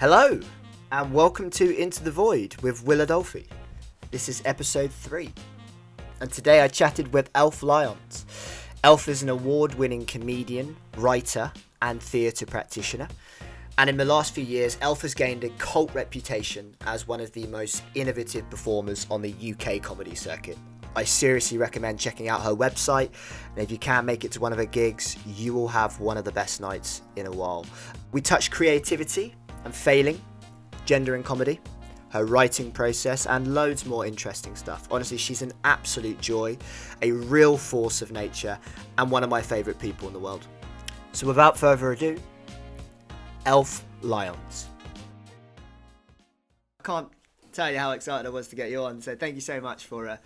Hello, and welcome to Into the Void with Will Adolphi. This is episode three, and today I chatted with Elf Lyons. Elf is an award winning comedian, writer, and theatre practitioner. And in the last few years, Elf has gained a cult reputation as one of the most innovative performers on the UK comedy circuit. I seriously recommend checking out her website, and if you can make it to one of her gigs, you will have one of the best nights in a while. We touch creativity and failing, gender in comedy, her writing process, and loads more interesting stuff. Honestly, she's an absolute joy, a real force of nature, and one of my favourite people in the world. So without further ado, Elf Lyons. I can't tell you how excited I was to get you on, so thank you so much for uh,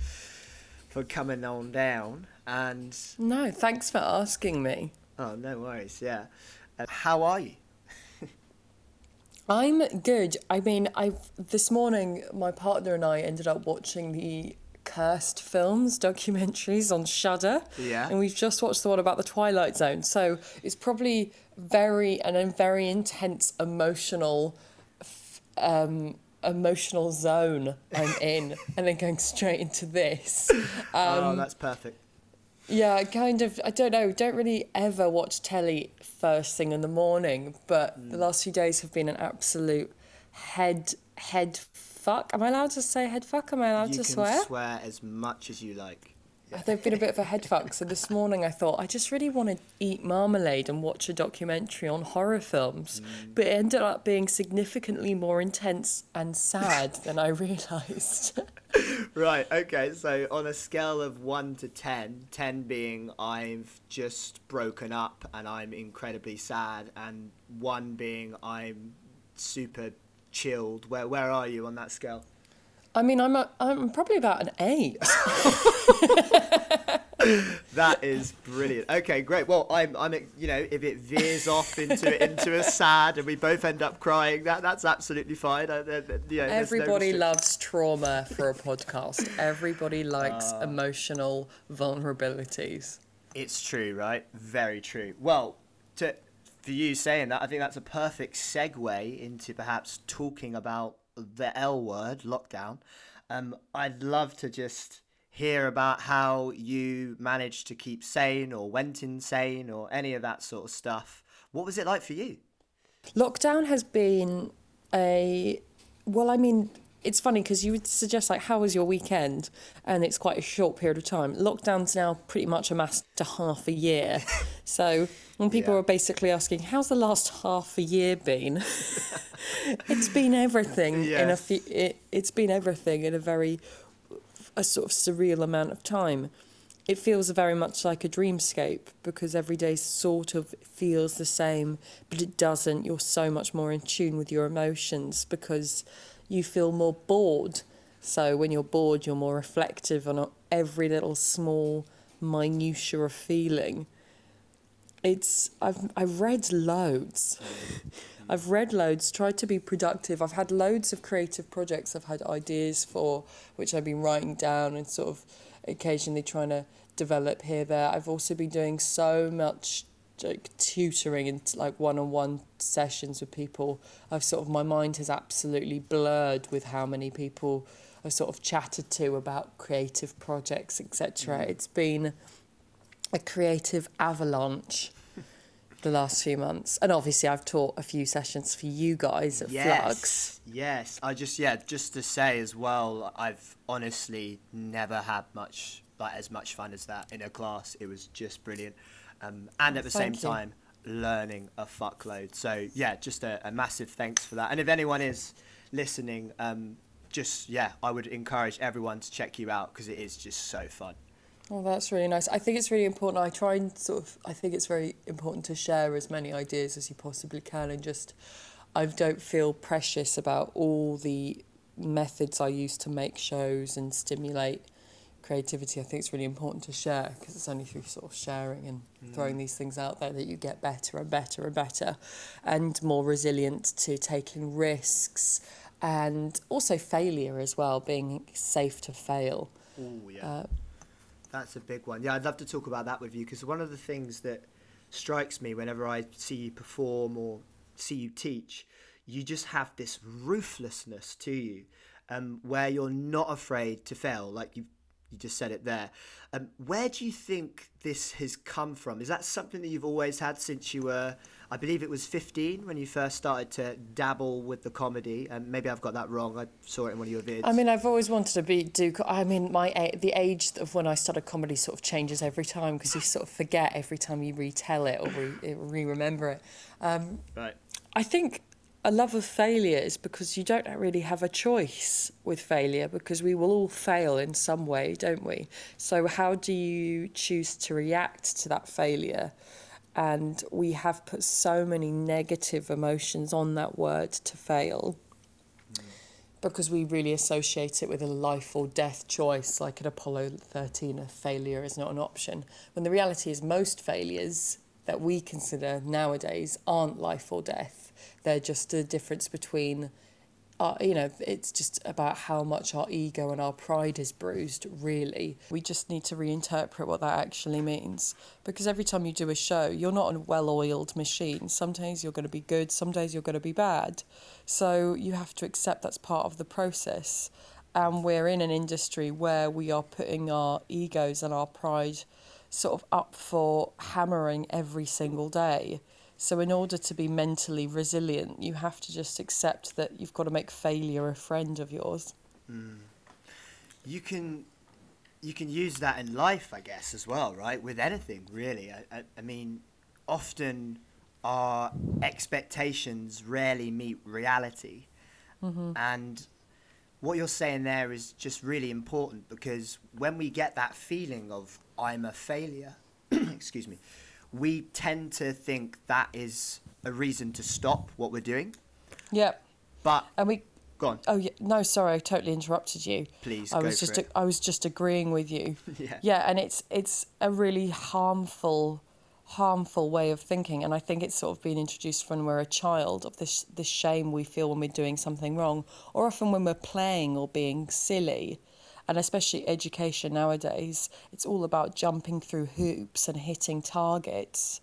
for coming on down. And No, thanks for asking me. oh, no worries, yeah. Uh, how are you? I'm good. I mean, I this morning my partner and I ended up watching the cursed films documentaries on Shudder. Yeah. And we've just watched the one about the Twilight Zone. So it's probably very and a very intense emotional um emotional zone I'm in and then going straight into this. oh, that's perfect. Yeah, kind of. I don't know. Don't really ever watch telly first thing in the morning, but Mm. the last few days have been an absolute head head fuck. Am I allowed to say head fuck? Am I allowed You to can swear? swear as much as you like. They've been a bit of a head fuck. So this morning I thought I just really want to eat marmalade and watch a documentary on horror films, Mm. but it ended up being significantly more intense and sad than I realised. Right, okay, so on a scale of 1 to 10, 10 being I've just broken up and I'm incredibly sad, and 1 being I'm super chilled, where, where are you on that scale? I mean, I'm a, I'm probably about an eight. That is brilliant. Okay, great. Well, I'm, I'm, you know, if it veers off into into a sad and we both end up crying, that that's absolutely fine. I, I- I- you know, there's no Everybody loves trauma for a podcast. Everybody likes Ah. emotional vulnerabilities. It's true, right? Very true. Well, to for you saying that, I think that's a perfect segue into perhaps talking about the L word, lockdown. Um, I'd love to just hear about how you managed to keep sane or went insane or any of that sort of stuff. What was it like for you? Lockdown has been a well, I mean, it's funny because you would suggest like, how was your weekend? And it's quite a short period of time. Lockdown's now pretty much amassed to half a year. so when people Yeah. are basically asking, how's the last half a year been? it's been everything in a few, it, it's been everything in a very a sort of surreal amount of time. It feels very much like a dreamscape because every day sort of feels the same, but it doesn't. You're so much more in tune with your emotions because you feel more bored. So when you're bored, you're more reflective on every little small minutia of feeling. It's I've I've read loads. I've read loads, tried to be productive. I've had loads of creative projects I've had ideas for, which I've been writing down and sort of occasionally trying to develop here there. I've also been doing so much like tutoring and like one-on-one sessions with people. I've sort of my mind has absolutely blurred with how many people I've sort of chatted to about creative projects, etc. Mm. It's been a creative avalanche the last few months. And obviously, I've taught a few sessions for you guys at Flux. Yes. I just yeah, just to say as well, I've honestly never had much like as much fun as that in a class. It was just brilliant. Um, and at the same you. time learning a fuckload. So yeah, just a, a massive thanks for that. And if anyone is listening, um, just yeah, I would encourage everyone to check you out because it is just so fun. Oh, that's really nice. I think it's really important. I try and sort of, I think it's very important to share as many ideas as you possibly can and just, I don't feel precious about all the methods I use to make shows and stimulate creativity. I think it's really important to share because it's only through sort of sharing and throwing these things out there that you get better and better and better and more resilient to taking risks and also failure as well, being safe to fail. Oh yeah. Uh, That's a big one. Yeah, I'd love to talk about that with you because one of the things that strikes me whenever I see you perform or see you teach, you just have this ruthlessness to you, um, where you're not afraid to fail. Like you've you just said it there. Um, where do you think this has come from? Is that something that you've always had since you were, I believe it was 15 when you first started to dabble with the comedy? And maybe I've got that wrong. I saw it in one of your vids. I mean, I've always wanted to be do. I mean, my the age of when I started comedy sort of changes every time because you sort of forget every time you retell it or re, re remember it. Um, right. I think a love of failure is because you don't really have a choice with failure because we will all fail in some way, don't we? So, how do you choose to react to that failure? And we have put so many negative emotions on that word to fail because we really associate it with a life or death choice, like at Apollo 13, a failure is not an option. When the reality is, most failures that we consider nowadays aren't life or death they're just a difference between, uh, you know, it's just about how much our ego and our pride is bruised, really. We just need to reinterpret what that actually means. Because every time you do a show, you're not a well oiled machine. Some days you're going to be good, some days you're going to be bad. So you have to accept that's part of the process. And we're in an industry where we are putting our egos and our pride sort of up for hammering every single day. So, in order to be mentally resilient, you have to just accept that you've got to make failure a friend of yours. Mm. You can, you can use that in life, I guess, as well, right? With anything, really. I, I, I mean, often our expectations rarely meet reality, mm-hmm. and what you're saying there is just really important because when we get that feeling of I'm a failure, excuse me, we tend to think that is a reason to stop what we're doing. Yep. But and we go on. Oh yeah, no, sorry, I totally interrupted you. Please, I was just I was just agreeing with you. yeah. Yeah, and it's it's a really harmful harmful way of thinking and I think it's sort of been introduced when we're a child of this this shame we feel when we're doing something wrong or often when we're playing or being silly and especially education nowadays, it's all about jumping through hoops and hitting targets.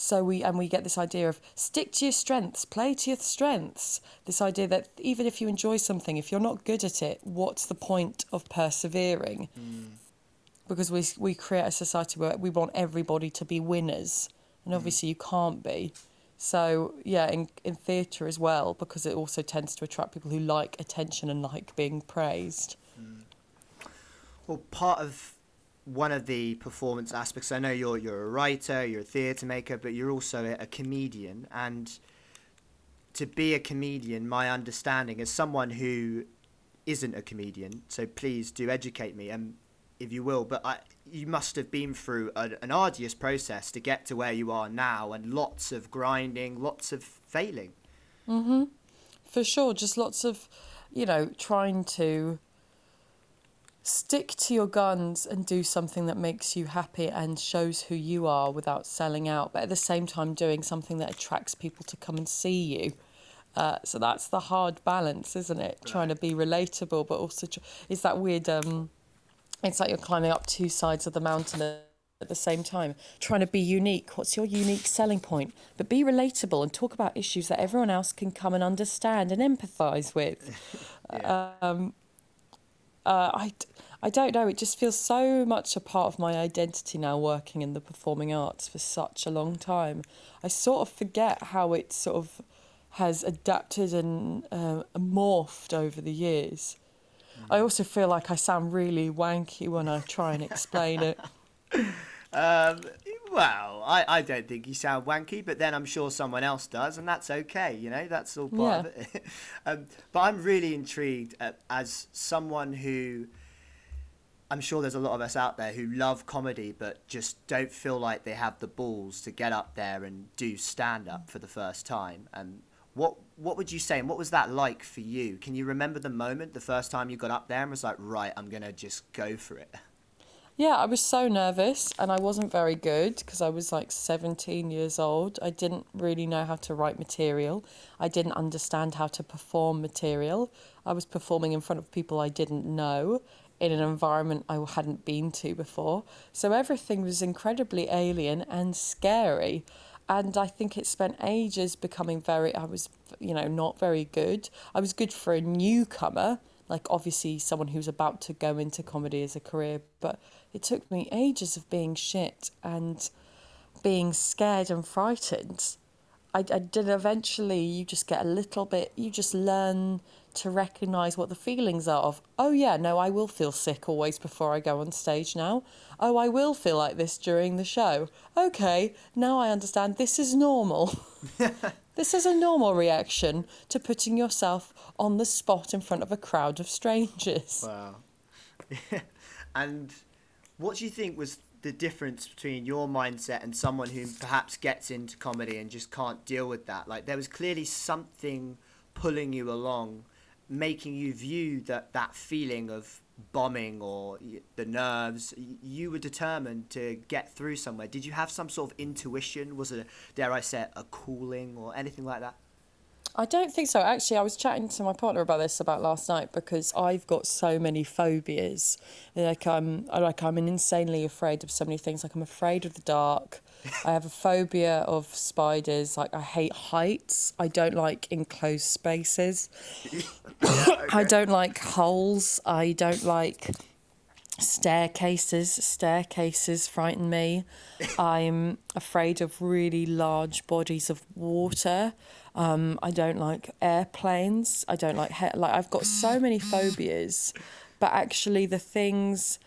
So we and we get this idea of stick to your strengths, play to your strengths. This idea that even if you enjoy something, if you're not good at it, what's the point of persevering? Mm. Because we we create a society where we want everybody to be winners, and obviously mm. you can't be. So yeah, in in theatre as well, because it also tends to attract people who like attention and like being praised. Well, part of one of the performance aspects. I know you're you're a writer, you're a theatre maker, but you're also a, a comedian. And to be a comedian, my understanding as someone who isn't a comedian, so please do educate me, and um, if you will. But I, you must have been through a, an arduous process to get to where you are now, and lots of grinding, lots of failing. Mhm. For sure, just lots of, you know, trying to stick to your guns and do something that makes you happy and shows who you are without selling out, but at the same time doing something that attracts people to come and see you. Uh, so that's the hard balance, isn't it? Right. Trying to be relatable, but also tr- it's that weird. Um, it's like you're climbing up two sides of the mountain at the same time, trying to be unique. What's your unique selling point? But be relatable and talk about issues that everyone else can come and understand and empathise with. yeah. um, uh, I, I don't know. It just feels so much a part of my identity now, working in the performing arts for such a long time. I sort of forget how it sort of has adapted and uh, morphed over the years. Mm. I also feel like I sound really wanky when I try and explain it. Um, well, I, I don't think you sound wanky, but then I'm sure someone else does, and that's okay. You know, that's all part yeah. of it. um, but I'm really intrigued at, as someone who. I'm sure there's a lot of us out there who love comedy but just don't feel like they have the balls to get up there and do stand up for the first time. And what what would you say and what was that like for you? Can you remember the moment the first time you got up there and was like, right, I'm gonna just go for it? Yeah, I was so nervous and I wasn't very good because I was like 17 years old. I didn't really know how to write material. I didn't understand how to perform material. I was performing in front of people I didn't know in an environment I hadn't been to before. So everything was incredibly alien and scary. and I think it spent ages becoming very. I was, you know, not very good. I was good for a newcomer, like obviously someone who's about to go into comedy as a career, but it took me ages of being shit and being scared and frightened. I, I did eventually. You just get a little bit. You just learn to recognize what the feelings are of, oh, yeah, no, I will feel sick always before I go on stage now. Oh, I will feel like this during the show. Okay, now I understand this is normal. this is a normal reaction to putting yourself on the spot in front of a crowd of strangers. Wow. and what do you think was the difference between your mindset and someone who perhaps gets into comedy and just can't deal with that? Like, there was clearly something pulling you along making you view that that feeling of bombing or the nerves. You were determined to get through somewhere. Did you have some sort of intuition? Was it dare i say a calling or anything like that I don't think so. Actually, I was chatting to my partner about this about last night because I've got so many phobias. Like I'm, like I'm insanely afraid of so many things. Like I'm afraid of the dark. I have a phobia of spiders. Like I hate heights. I don't like enclosed spaces. okay. I don't like holes. I don't like staircases. Staircases frighten me. I'm afraid of really large bodies of water. Um, I don't like airplanes. I don't like he- like I've got so many phobias, but actually the things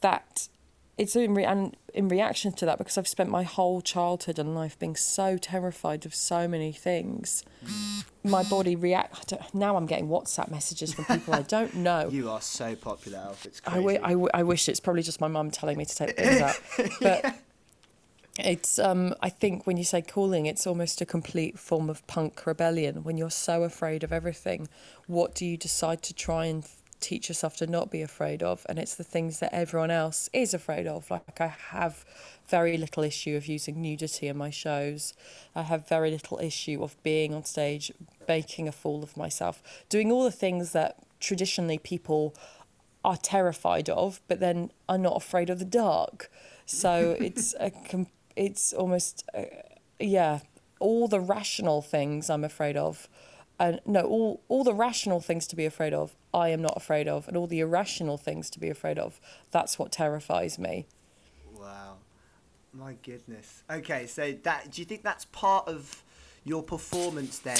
that it's in re- and in reaction to that because I've spent my whole childhood and life being so terrified of so many things. My body react. Now I'm getting WhatsApp messages from people I don't know. You are so popular, Alf. It's crazy. I, w- I, w- I wish it's probably just my mum telling me to take things out, but. It's um I think when you say calling it's almost a complete form of punk rebellion. When you're so afraid of everything what do you decide to try and teach yourself to not be afraid of? And it's the things that everyone else is afraid of. Like i have very little issue of using nudity in my shows. I have very little issue of being on stage making a fool of myself doing all the things that traditionally people are terrified of but then are not afraid of the dark. So it's a it's almost uh, yeah all the rational things i'm afraid of and no all all the rational things to be afraid of i am not afraid of and all the irrational things to be afraid of that's what terrifies me. Wow. My goodness. Okay so that do you think that's part of your performance then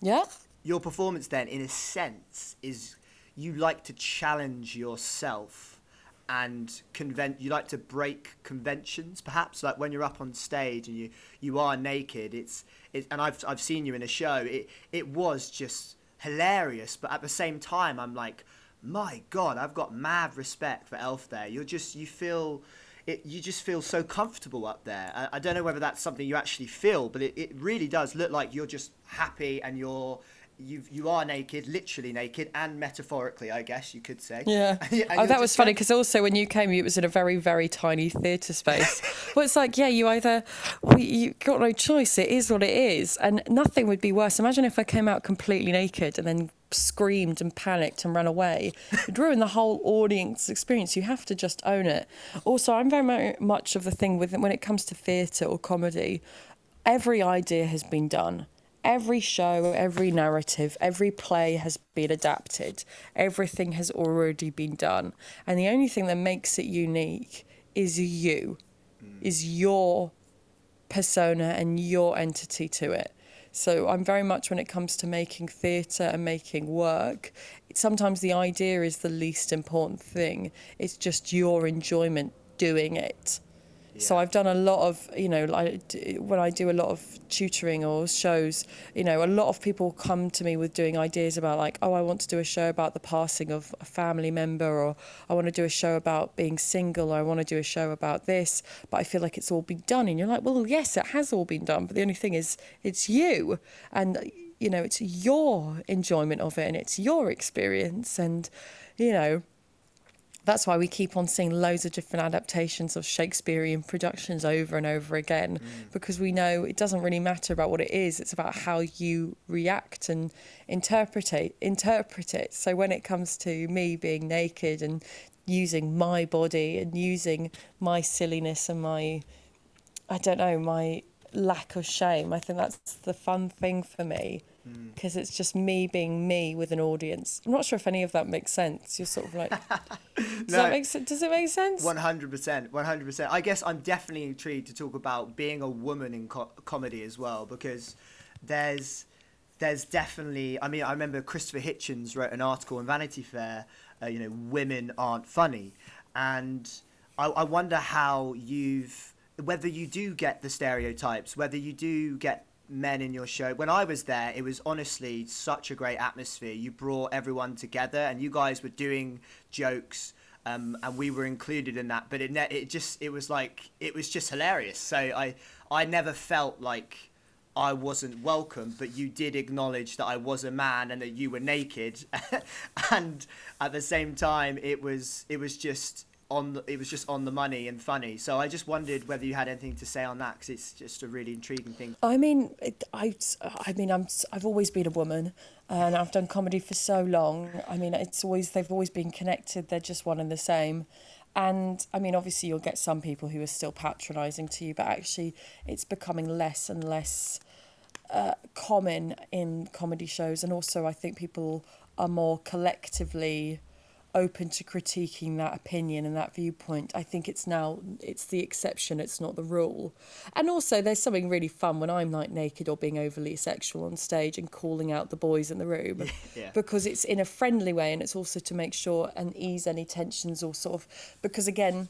yeah. Your performance then in a sense is you like to challenge yourself and convent you like to break conventions perhaps like when you're up on stage and you you are naked it's it and I've I've seen you in a show it it was just hilarious but at the same time I'm like my god I've got mad respect for Elf there you're just you feel it, you just feel so comfortable up there. I, I don't know whether that's something you actually feel, but it, it really does look like you're just happy and you're you you are naked, literally naked, and metaphorically, I guess you could say. Yeah. oh, that was funny because also when you came, it was in a very very tiny theatre space. well, it's like yeah, you either well, you got no choice. It is what it is, and nothing would be worse. Imagine if I came out completely naked and then screamed and panicked and ran away. It'd ruin the whole audience experience. You have to just own it. Also, I'm very much of the thing with when it comes to theatre or comedy. Every idea has been done every show, every narrative, every play has been adapted. Everything has already been done. And the only thing that makes it unique is you, mm. is your persona and your entity to it. So I'm very much when it comes to making theatre and making work, sometimes the idea is the least important thing. It's just your enjoyment doing it. So I've done a lot of, you know, like when I do a lot of tutoring or shows, you know, a lot of people come to me with doing ideas about like, oh, I want to do a show about the passing of a family member, or I want to do a show about being single, or I want to do a show about this, but I feel like it's all been done. And you're like, well, yes, it has all been done, but the only thing is, it's you, and you know, it's your enjoyment of it, and it's your experience, and you know that's why we keep on seeing loads of different adaptations of Shakespearean productions over and over again mm. because we know it doesn't really matter about what it is it's about how you react and interpret it, interpret it so when it comes to me being naked and using my body and using my silliness and my I don't know, my lack of shame. I think that's the fun thing for me. Because it's just me being me with an audience. I'm not sure if any of that makes sense. You're sort of like, does No. that make sense? Does it make sense? One hundred percent, one hundred percent. I guess I'm definitely intrigued to talk about being a woman in co- comedy as well because there's there's definitely. I mean, I remember Christopher Hitchens wrote an article in Vanity Fair. Uh, you know, women aren't funny, and I, I wonder how you've whether you do get the stereotypes, whether you do get men in your show. When I was there, it was honestly such a great atmosphere. You brought everyone together, and you guys were doing jokes, um, and we were included in that. But it ne- it just it was like it was just hilarious. So I I never felt like I wasn't welcome, but you did acknowledge that I was a man and that you were naked, and at the same time, it was it was just on the, it was just on the money and funny. So I just wondered whether you had anything to say on that because it's just a really intriguing thing. I mean, it, I, I mean, I'm, I've always been a woman, and I've done comedy for so long. I mean, it's always they've always been connected. They're just one and the same. And I mean, obviously, you'll get some people who are still patronising to you, but actually, it's becoming less and less uh, common in comedy shows. And also, I think people are more collectively open to critiquing that opinion and that viewpoint. I think it's now it's the exception, it's not the rule. And also there's something really fun when I'm like naked or being overly sexual on stage and calling out the boys in the room. Yeah. Because it's in a friendly way and it's also to make sure and ease any tensions or sort of because again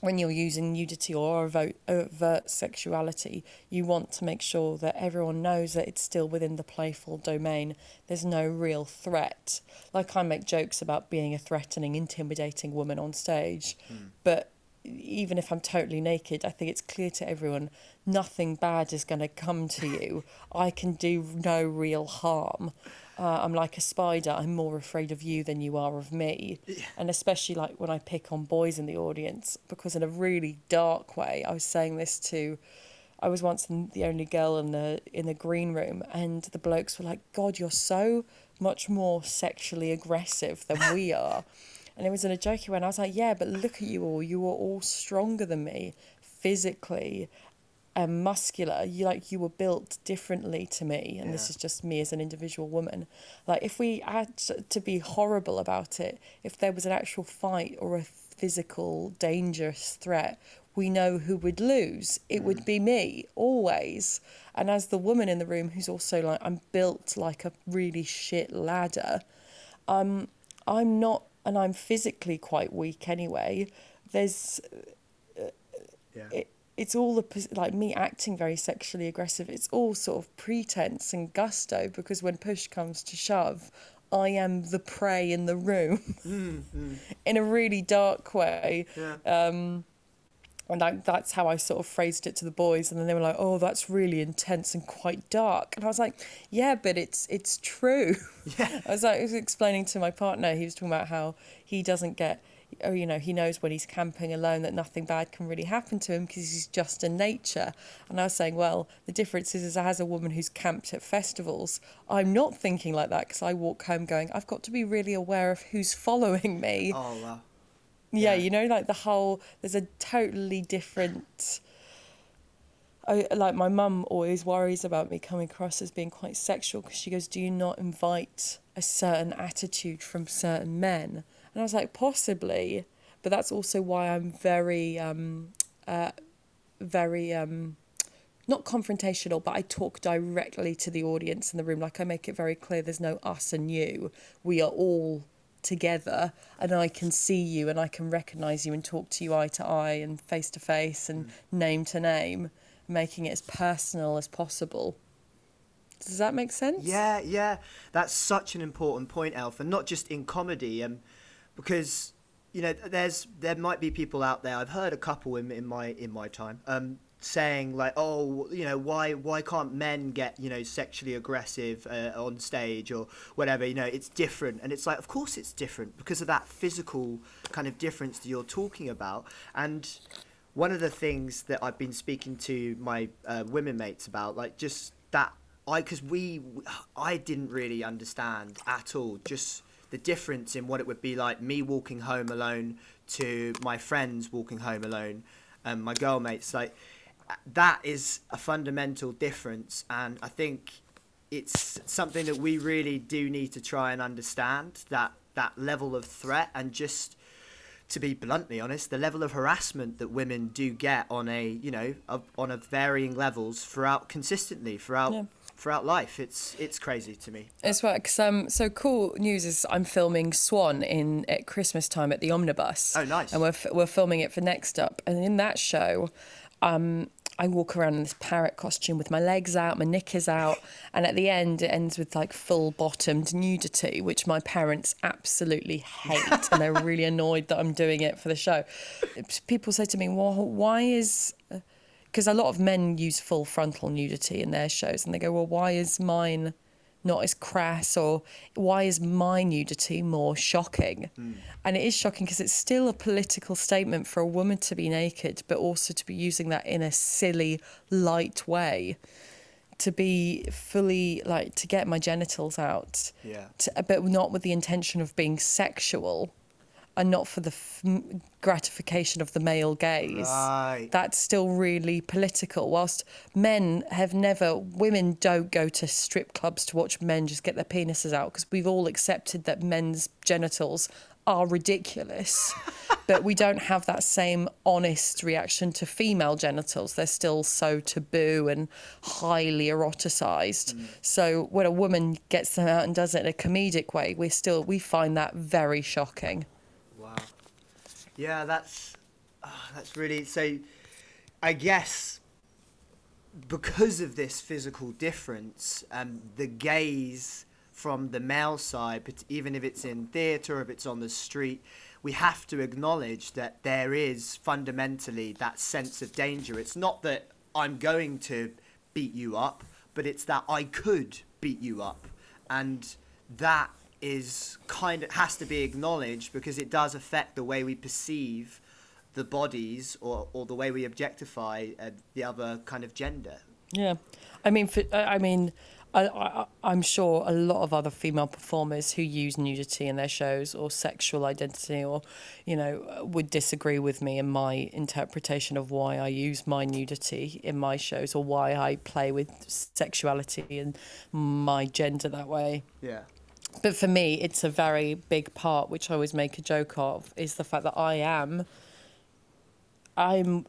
when you're using nudity or overt, sexuality, you want to make sure that everyone knows that it's still within the playful domain. There's no real threat. Like I make jokes about being a threatening, intimidating woman on stage, hmm. but even if I'm totally naked, I think it's clear to everyone nothing bad is going to come to you. I can do no real harm. Uh, I'm like a spider. I'm more afraid of you than you are of me. And especially like when I pick on boys in the audience, because in a really dark way, I was saying this to. I was once the only girl in the in the green room, and the blokes were like, "God, you're so much more sexually aggressive than we are." And it was in a jokey way. And I was like, "Yeah, but look at you all. You are all stronger than me, physically, and muscular. You like you were built differently to me, and this is just me as an individual woman. Like if we had to- be horrible about it, if there was an actual fight or a physical dangerous threat, we know who would lose. It would mm. be me always. And as the woman in the room who's also like I'm built like a really shit ladder, um, I'm not, and I'm physically quite weak anyway. There's uh, uh, Yeah. it, it's all the like me acting very sexually aggressive. It's all sort of pretense and gusto because when push comes to shove, I am the prey in the room in a really dark way. yeah. Um, and I, that's how I sort of phrased it to the boys, and then they were like, "Oh, that's really intense and quite dark." And I was like, "Yeah, but it's it's true." Yeah. I was like, I was explaining to my partner. He was talking about how he doesn't get, oh, you know, he knows when he's camping alone that nothing bad can really happen to him because he's just in nature. And I was saying, well, the difference is, is as a woman who's camped at festivals, I'm not thinking like that because I walk home going, I've got to be really aware of who's following me. Oh wow. Yeah, Yeah. you know, like the whole there's a totally different. I like my mum always worries about me coming across as being quite sexual because she goes, "Do you not invite a certain attitude from certain men?" And I was like, "Possibly," but that's also why I'm very, um, uh, very. Um, not confrontational, but I talk directly to the audience in the room. Like I make it very clear there's no us and you. We are all together and I can see you and I can recognise you and talk to you eye to eye and face to face and name to name, making it as personal as possible. Does that make sense? Yeah, yeah, that's such an important point, Elf, and not just in comedy, um, because you know there's there might be people out there. I've heard a couple in in my in my time um, saying like, oh, you know, why why can't men get you know sexually aggressive uh, on stage or whatever? You know, it's different, and it's like, of course it's different because of that physical kind of difference that you're talking about, and one of the things that I've been speaking to my uh, women mates about, like just that I, because we, I didn't really understand at all just the difference in what it would be like me walking home alone to my friends walking home alone, and my girl mates like. that is a fundamental difference, and I think it's something that we really do need to try and understand that that level of threat and just to be bluntly honest, the level of harassment that women do get on a you know a, on a varying levels throughout consistently throughout Yeah. Throughout life. It's it's crazy to me. It's right, 'cause, um, so cool news is I'm filming Swan in at Christmas time at the Omnibus. Oh, nice. And we're f- we're filming it for Next Up, and in that show, um, I walk around in this parrot costume with my legs out, my knickers out, and at the end it ends with like full bottomed nudity, which my parents absolutely hate, and they're really annoyed that I'm doing it for the show. People say to me, "Well, why is?" Because a lot of men use full frontal nudity in their shows, and they go, "Well, why is mine?" not as crass or why is my nudity more shocking hmm. and it is shocking because it's still a political statement for a woman to be naked but also to be using that in a silly light way to be fully like to get my genitals out Yeah. to, but not with the intention of being sexual and not for the f- gratification of the male gaze Right. that's still really political. Whilst men have never, women don't go to strip clubs to watch men just get their penises out because we've all accepted that men's genitals are ridiculous. but we don't have that same honest reaction to female genitals. They're still so taboo and highly eroticized. Mm. So when a woman gets them out and does it in a comedic way, we still we find that very shocking. Yeah, that's ah, that's really so. I guess because of this physical difference, um, the gaze from the male side, but even if it's in theatre if it's on the street, we have to acknowledge that there is fundamentally that sense of danger. It's not that I'm going to beat you up, but it's that I could beat you up, and that is kind of has to be acknowledged because it does affect the way we perceive the bodies or, or the way we objectify uh, the other kind of gender. Yeah, I mean, for, I mean, I, I, I'm sure a lot of other female performers who use nudity in their shows or sexual identity, or you know, would disagree with me in my interpretation of why I use my nudity in my shows or why I play with sexuality and my gender that way. Yeah. But for me, it's a very big part, which I always make a joke of, is the fact that I am. I'm,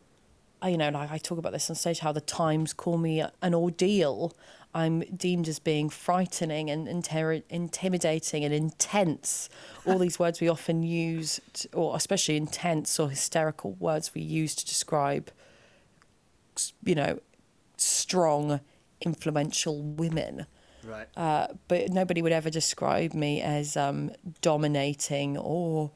I, you know, like I talk about this on stage, how the Times call me an ordeal. I'm deemed as being frightening and inter- intimidating and intense. All these words we often use, to, or especially intense or hysterical words we use to describe, you know, strong, influential women Right. uh, but nobody would ever describe me as um, dominating or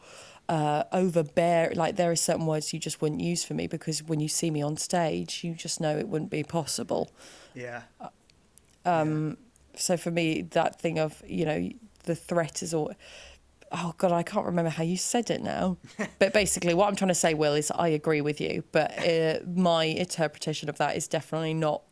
uh, overbear. Like there are certain words you just wouldn't use for me because when you see me on stage, you just know it wouldn't be possible. yeah. So for me, that thing of you know the threat is all. Oh God, I can't remember how you said it now. but basically, what I'm trying to say, Will, is I agree with you, but uh, my interpretation of that is definitely not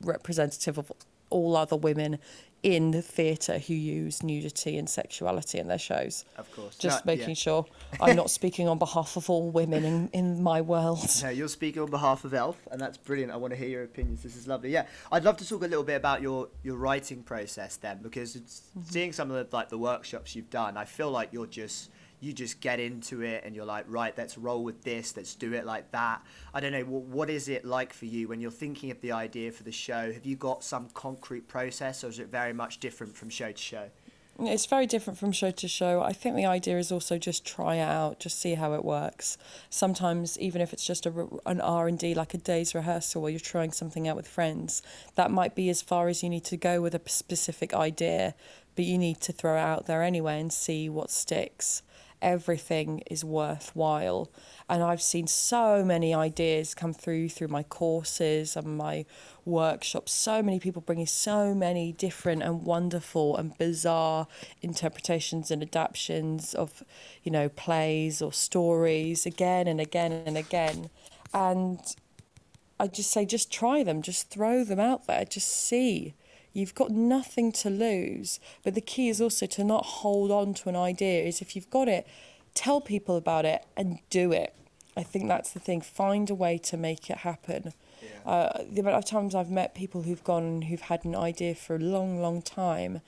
representative of all other women in the theatre who use nudity and sexuality in their shows. Of course. Just No, making yeah. sure I'm not speaking on behalf of all women in, in my world. No, you're speaking on behalf of Elf, and that's brilliant. I want to hear your opinions. This is lovely. Yeah, I'd love to talk a little bit about your, your writing process then, because it's, mm-hmm. seeing some of the like the workshops you've done, I feel like you're just you just get into it and you're like, right, let's roll with this, let's do it like that. I don't know, what, what is it like for you when you're thinking of the idea for the show? Have you got some concrete process, or is it very much different from show to show? It's very different from show to show. I think the idea is also just try it out, just see how it works. Sometimes, even if it's just a, an R and D, like a day's rehearsal, where you're trying something out with friends, that might be as far as you need to go with a specific idea. But you need to throw it out there anyway and see what sticks. Everything is worthwhile, and I've seen so many ideas come through through my courses and my workshops. So many people bringing so many different and wonderful and bizarre interpretations and adaptations of, you know, plays or stories again and again and again. And I just say, just try them, just throw them out there, just see. You've got nothing to lose. But the key is also to not hold on to an idea, is if you've got it, tell people about it and do it. I think that's the thing. Find a way to make it happen. Yeah. Uh, the amount of times I've met people who've gone who've had an idea for a long, long time,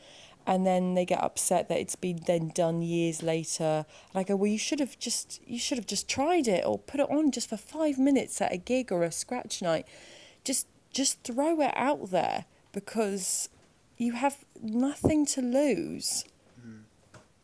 and then they get upset that it's been then done years later. And I go, well, you should have just you should have just tried it or put it on just for five minutes at a gig or a scratch night. Just just throw it out there because you have nothing to lose mm-hmm.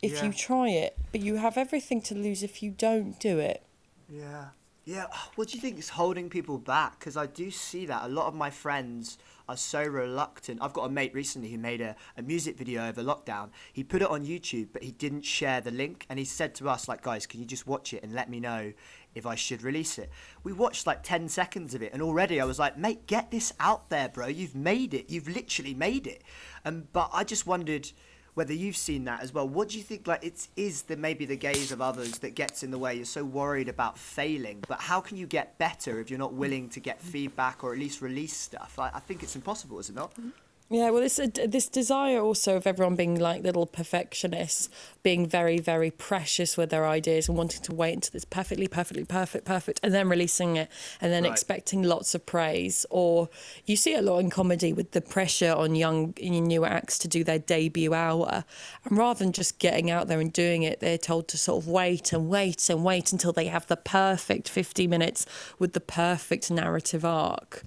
if Yeah. you try it, but you have everything to lose if you don't do it. Yeah. Yeah. Oh, what do you think is holding people back? Because I do see that. A lot of my friends are so reluctant. I've got a mate recently who made a, a music video over lockdown. He put it on YouTube, but he didn't share the link. And he said to us, like, guys, can you just watch it and let me know if I should release it? We watched like 10 seconds of it. And already I was like, mate, get this out there, bro. You've made it. You've literally made it. Um, but I just wondered whether you've seen that as well. What do you think? Like, it's is the maybe the gaze of others that gets in the way. You're so worried about failing, but how can you get better if you're not willing to get feedback or at least release stuff? I, I think it's impossible, is it not? Yeah, well, it's a, this desire also of everyone being like little perfectionists, being very, very precious with their ideas and wanting to wait until it's perfectly, perfectly, perfect, perfect, and then releasing it and then Right. expecting lots of praise. Or you see a lot in comedy with the pressure on young, new acts to do their debut hour. And rather than just getting out there and doing it, they're told to sort of wait and wait and wait until they have the perfect 50 minutes with the perfect narrative arc.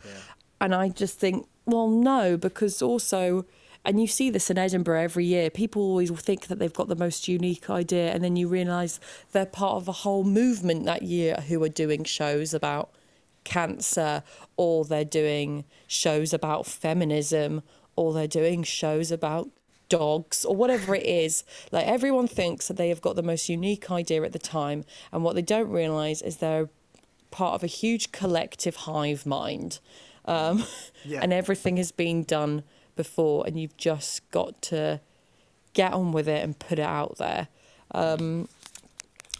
And I just think, well, no, because also, and you see this in Edinburgh every year, people always think that they've got the most unique idea, and then you realise they're part of a whole movement that year who are doing shows about cancer, or they're doing shows about feminism, or they're doing shows about dogs or whatever it is. Like everyone thinks that they have got the most unique idea at the time and what they don't realize is they're part of a huge collective hive mind um, Yeah. and everything has been done before and you've just got to get on with it and put it out there um,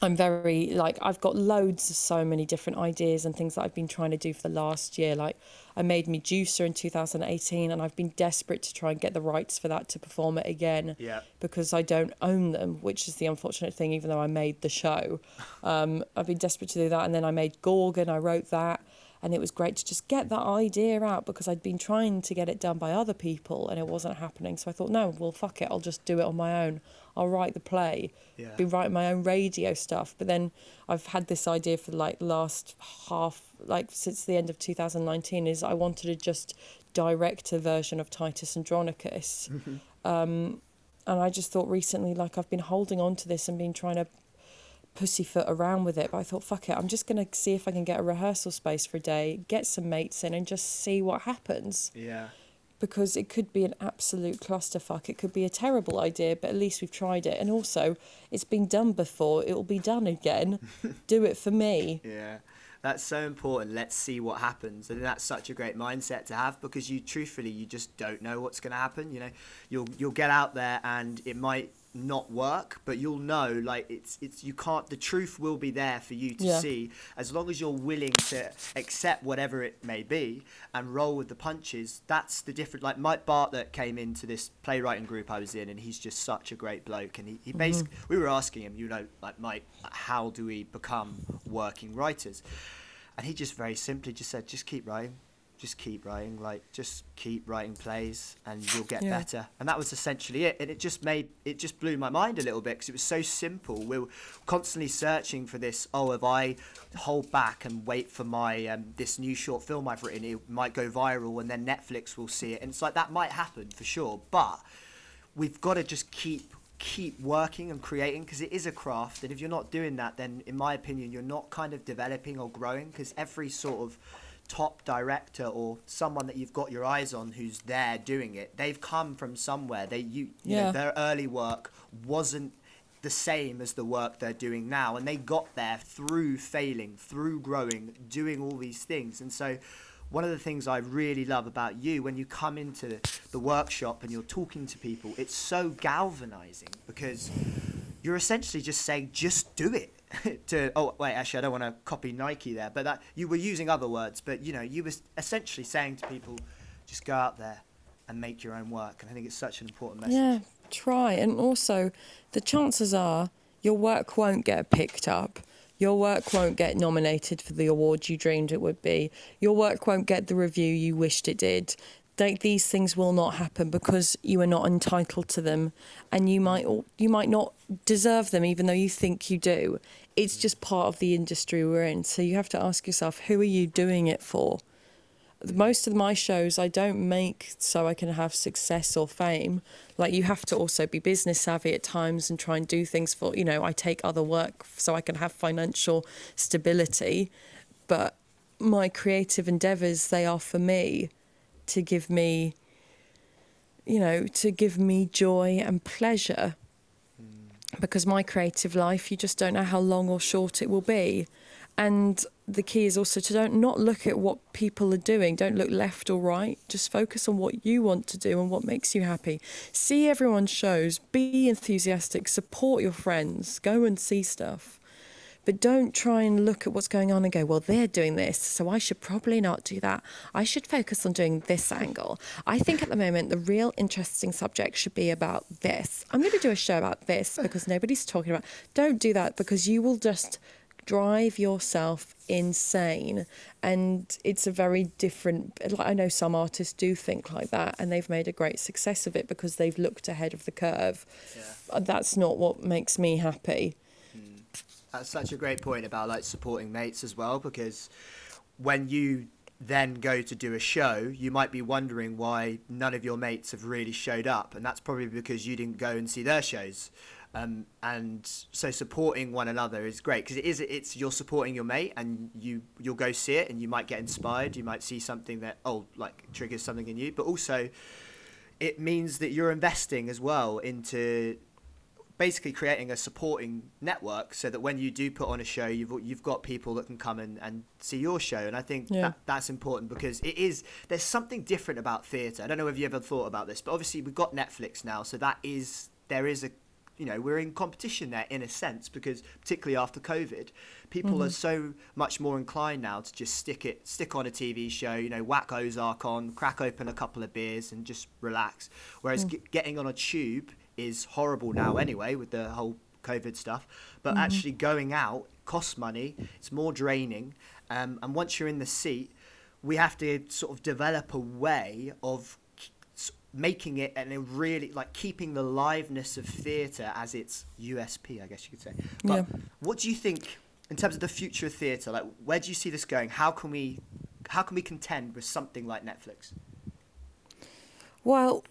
i'm very like i've got loads of so many different ideas and things that i've been trying to do for the last year like i made me juicer in 2018 and i've been desperate to try and get the rights for that to perform it again Yeah. because I don't own them, which is the unfortunate thing, even though I made the show. Um, I've been desperate to do that. And then I made Gorgon, I wrote that. And it was great to just get that idea out because I'd been trying to get it done by other people and it wasn't happening. So I thought, no, well, fuck it. I'll just do it on my own. I'll write the play, Yeah. be writing my own radio stuff. But then I've had this idea for like the last half, like since the end of 2019, is I wanted to just direct a version of Titus Andronicus um, and I just thought recently, like I've been holding on to this and been trying to pussyfoot around with it, but I thought, fuck it, I'm just gonna see if I can get a rehearsal space for a day, get some mates in, and just see what happens. Yeah. Because it could be an absolute clusterfuck. It could be a terrible idea, but at least we've tried it. And also, it's been done before. It will be done again. Do it for me. Yeah, that's so important. Let's see what happens, and that's such a great mindset to have because you, truthfully, you just don't know what's going to happen. You know, you'll you'll get out there and it might not work, but you'll know like it's it's you can't. The truth will be there for you to Yeah. see as long as you're willing to accept whatever it may be and roll with the punches. That's the different. Like Mike Bartlett came into this playwriting group I was in, and he's just such a great bloke. And he, he mm-hmm. basically, we were asking him, you know, like Mike, how do we become working writers? And he just very simply just said, just keep writing, just keep writing, like just keep writing plays, and you'll get Yeah. better. And that was essentially it. And it just made it just blew my mind a little bit because it was so simple. We were constantly searching for this. Oh, if I hold back and wait for my um, this new short film I've written, it might go viral, and then Netflix will see it. And it's like that might happen for sure, but we've got to just keep keep working and creating because it is a craft and if you're not doing that then in my opinion you're not kind of developing or growing because every sort of top director or someone that you've got your eyes on who's there doing it they've come from somewhere. They you, you know their early work wasn't the same as the work they're doing now and they got there through failing through growing doing all these things. And so one of the things I really love about you when you come into the workshop and you're talking to people, it's so galvanizing because you're essentially just saying, just do it. to oh wait, actually I don't want to copy Nike there, but that you were using other words, but you know you were essentially saying to people, just go out there and make your own work, and I think it's such an important message. Yeah, try. And also, the chances are your work won't get picked up Your work won't get nominated for the award you dreamed it would be. Your work won't get the review you wished it did. They, these things will not happen because you are not entitled to them, and you might you might not deserve them, even though you think you do. It's just part of the industry we're in. So you have to ask yourself, who are you doing it for? most of my shows I don't make so I can have success or fame. Like you have to also be business savvy at times and try and do things for, you know, I take other work so I can have financial stability. But my creative endeavors, they are for me to give me, you know, to give me joy and pleasure. Mm. Because my creative life, you just don't know how long or short it will be. And the key is also to don't not look at what people are doing. Don't look left or right. Just focus on what you want to do and what makes you happy. See everyone's shows. Be enthusiastic. Support your friends. Go and see stuff but don't try and look at what's going on and go well they're doing this so i should probably not do that. I should focus on doing this angle. I think at the moment the real interesting subject should be about this. I'm going to do a show about this because nobody's talking about don't do that because you will just drive yourself insane. And it's a very different like i know some artists do think like that and they've made a great success of it because they've looked ahead of the curve. Yeah. that's not what makes me happy. That's such a great point about like supporting mates as well because when you then go to do a show, you might be wondering why none of your mates have really showed up, and that's probably because you didn't go and see their shows. Um, and so supporting one another is great because it is it's you're supporting your mate and you you'll go see it and you might get inspired you might see something that oh like triggers something in you but also it means that you're investing as well into basically creating a supporting network so that when you do put on a show you've you've got people that can come and, and see your show and I think yeah. that, that's important because it is there's something different about theatre I don't know if you ever thought about this but obviously we've got Netflix now so that is there is a you know we're in competition there in a sense because particularly after covid people mm-hmm. are so much more inclined now to just stick it stick on a tv show you know whack ozark on crack open a couple of beers and just relax whereas mm. g- getting on a tube is horrible now anyway with the whole covid stuff but mm-hmm. actually going out costs money it's more draining um, and once you're in the seat we have to sort of develop a way of making it and really like keeping the liveness of theatre as its USP, I guess you could say. But yeah. what do you think in terms of the future of theatre? Like, where do you see this going? How can we, how can we contend with something like Netflix? Well,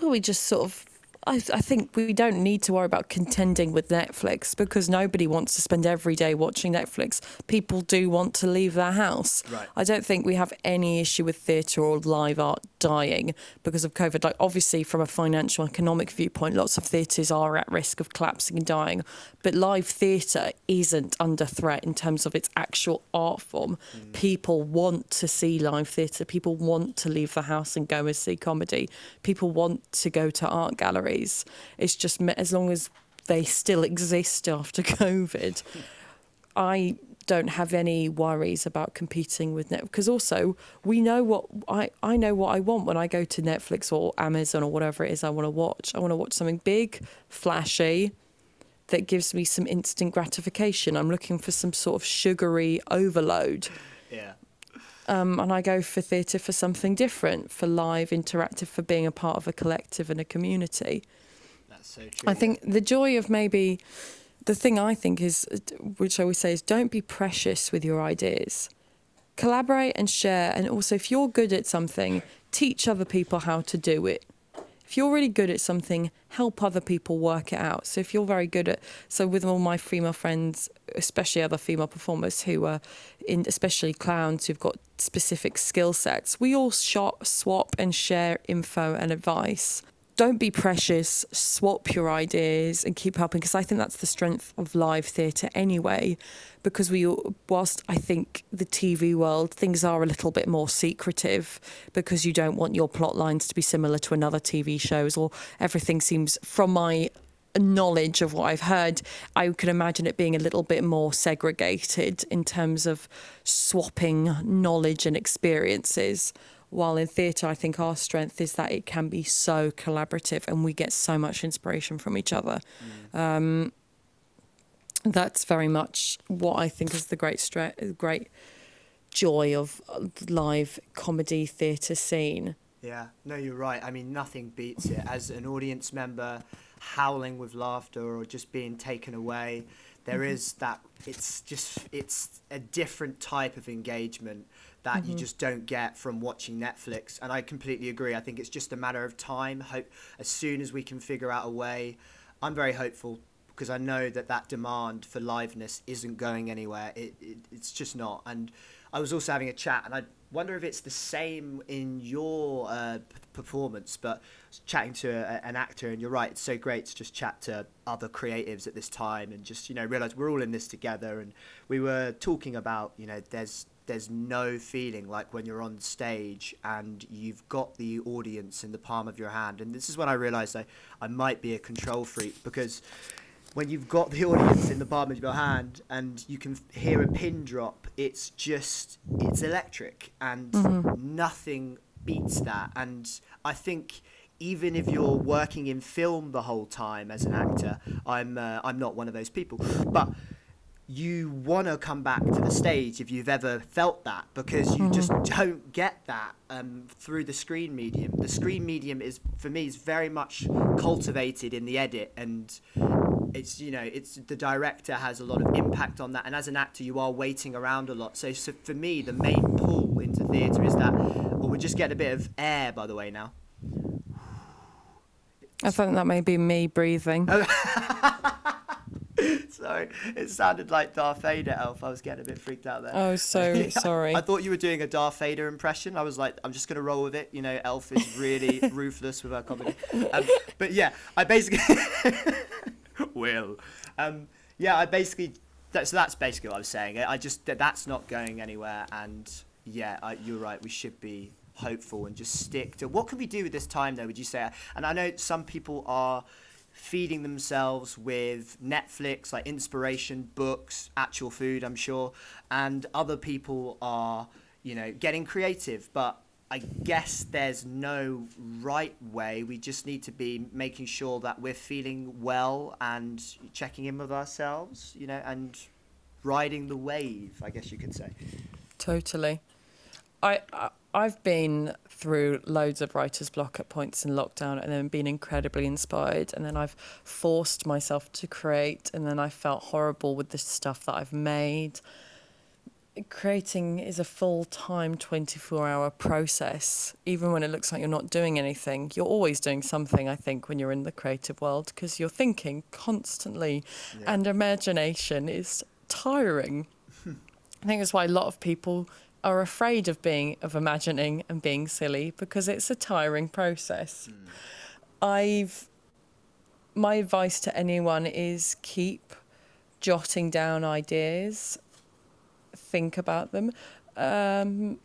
well, we just sort of I, I, think we don't need to worry about contending with Netflix because nobody wants to spend every day watching Netflix. People do want to leave their house. Right. I don't think we have any issue with theatre or live art dying because of COVID. Like, obviously, from a financial economic viewpoint, lots of theatres are at risk of collapsing and dying. But live theatre isn't under threat in terms of its actual art form. Mm. People want to see live theatre. People want to leave the house and go and see comedy. People want to go to art galleries It's just as long as they still exist after COVID, I don't have any worries about competing with Netflix because also we know what I, I know what I want when I go to Netflix or Amazon or whatever it is I want to watch. I want to watch something big, flashy, that gives me some instant gratification. I'm looking for some sort of sugary overload. Yeah. Um, and I go for theatre for something different, for live, interactive, for being a part of a collective and a community. That's so true. I think the joy of maybe the thing I think is, which I always say, is don't be precious with your ideas. Collaborate and share, and also if you're good at something, teach other people how to do it if you're really good at something, help other people work it out. So if you're very good at, so with all my female friends, especially other female performers who are in, especially clowns who've got specific skill sets, we all shop, swap and share info and advice don't be precious, swap your ideas and keep helping because I think that's the strength of live theatre anyway. Because we, whilst I think the TV world, things are a little bit more secretive because you don't want your plot lines to be similar to another TV shows or everything seems, from my knowledge of what I've heard, I can imagine it being a little bit more segregated in terms of swapping knowledge and experiences. While in theatre, I think our strength is that it can be so collaborative and we get so much inspiration from each other. Mm. Um, that's very much what I think is the great stre- great joy of live comedy theatre scene. Yeah, no, you're right. I mean, nothing beats it. As an audience member, howling with laughter or just being taken away, there Mhm. is that. It's just it's a different type of engagement that you Mhm. just don't get from watching Netflix. And I completely agree. I think it's just a matter of time. Hope as soon as we can figure out a way, I'm very hopeful because I know that that demand for liveness isn't going anywhere. It, it it's just not. And I was also having a chat, and I wonder if it's the same in your uh, performance. But chatting to a, an actor, and you're right. It's so great to just chat to other creatives at this time, and just you know realize we're all in this together. And we were talking about you know there's there's no feeling like when you're on stage and you've got the audience in the palm of your hand. And this is when I realized I, I might be a control freak because when you've got the audience in the palm of your hand and you can hear a pin drop, it's just it's electric and Mhm. nothing beats that. And I think even if you're working in film the whole time as an actor, I'm uh, I'm not one of those people, but you want to come back to the stage if you've ever felt that because you just don't get that um, through the screen medium. The screen medium is for me is very much cultivated in the edit and it's you know it's the director has a lot of impact on that and as an actor you are waiting around a lot so, so for me the main pull into theatre is that well we're just getting a bit of air by the way now I think that may be me breathing. sorry it sounded like Darth Vader elf I was getting a bit freaked out there Oh, so sorry. I thought you were doing a Darth Vader impression. I was like, I'm just gonna roll with it. You know, Elf is really ruthless with her comedy. Um, but yeah, I basically will. Um, yeah, I basically. That, so that's basically what I was saying. I just that that's not going anywhere. And yeah, I, you're right. We should be hopeful and just stick to what can we do with this time though? Would you say? And I know some people are feeding themselves with Netflix, like inspiration, books, actual food, I'm sure, and other people are, you know, getting creative. But I guess there's no right way. We just need to be making sure that we're feeling well and checking in with ourselves, you know, and riding the wave, I guess you could say. Totally. I, I I've been through loads of writer's block at points in lockdown and then been incredibly inspired and then I've forced myself to create and then I felt horrible with the stuff that I've made. Creating is a full-time 24-hour process even when it looks like you're not doing anything. You're always doing something I think when you're in the creative world because you're thinking constantly Yeah. and imagination is tiring. I think that's why a lot of people are afraid of being of imagining and being silly because it's a tiring process. Hmm. I've my advice to anyone is keep jotting down ideas, think about them, um,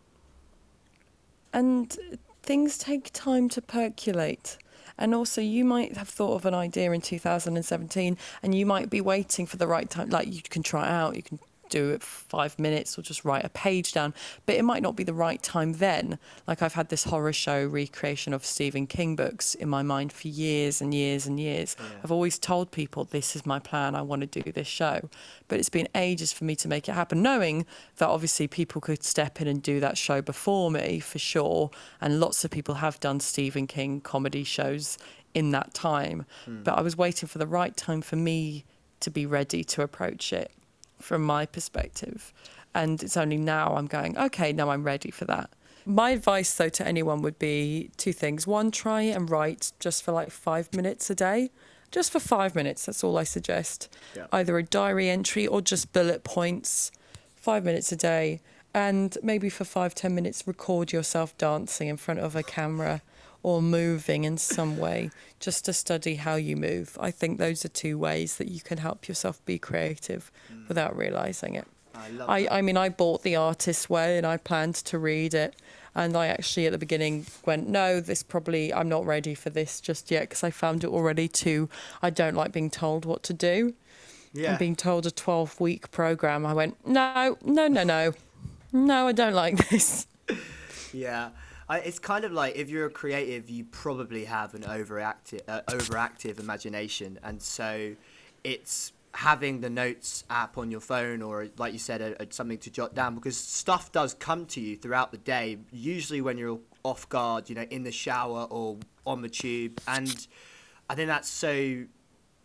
and things take time to percolate. And also, you might have thought of an idea in 2017, and you might be waiting for the right time. Like you can try out, you can do it five minutes or just write a page down, but it might not be the right time then. Like I've had this horror show recreation of Stephen King books in my mind for years and years and years. Yeah. I've always told people this is my plan, I want to do this show. But it's been ages for me to make it happen, knowing that obviously people could step in and do that show before me for sure. And lots of people have done Stephen King comedy shows in that time. Hmm. But I was waiting for the right time for me to be ready to approach it from my perspective. And it's only now I'm going, okay, now I'm ready for that. My advice, though, to anyone would be two things. One, try and write just for like five minutes a day. Just for five minutes, that's all I suggest. Yeah. Either a diary entry or just bullet points, five minutes a day. And maybe for five, ten minutes, record yourself dancing in front of a camera or moving in some way, just to study how you move. I think those are two ways that you can help yourself be creative mm. without realizing it. I love I. I mean, I bought The Artist's Way and I planned to read it. And I actually, at the beginning, went, no, this probably, I'm not ready for this just yet because I found it already too, I don't like being told what to do. yeah. And being told a 12 week program, I went, no, no, no, no. No, I don't like this. Yeah, I, it's kind of like if you're a creative, you probably have an overactive, uh, overactive imagination, and so it's having the notes app on your phone or like you said a, a, something to jot down because stuff does come to you throughout the day usually when you're off guard you know in the shower or on the tube. And i think that's so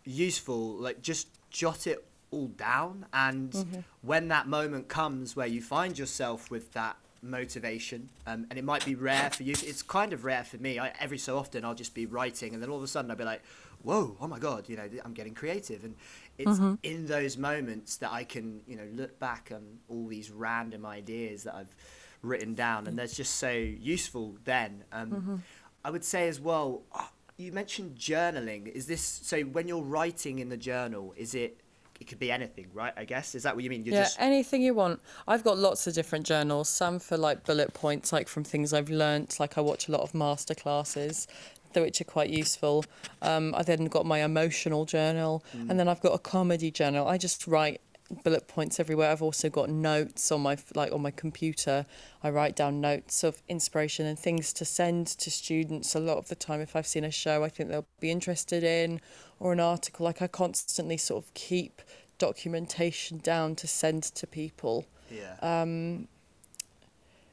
useful like just jot it all down. And mm-hmm. when that moment comes where you find yourself with that motivation um, and it might be rare for you. It's kind of rare for me. I, every so often i'll just be writing and then all of a sudden i'll be like whoa oh my god you know i'm getting creative. And it's mm-hmm. in those moments that i can you know look back on all these random ideas that i've written down and that's just so useful then. Um, mm-hmm. i would say as well uh, you mentioned journaling. Is this so when you're writing in the journal is it it could be anything, right? I guess is that what you mean? You're yeah, just... anything you want. I've got lots of different journals. Some for like bullet points, like from things I've learnt. Like I watch a lot of master classes, which are quite useful. Um, I then got my emotional journal, mm. and then I've got a comedy journal. I just write bullet points everywhere. I've also got notes on my like on my computer. I write down notes of inspiration and things to send to students. A lot of the time, if I've seen a show I think they'll be interested in, or an article. Like I constantly sort of keep documentation down to send to people. Yeah. Um,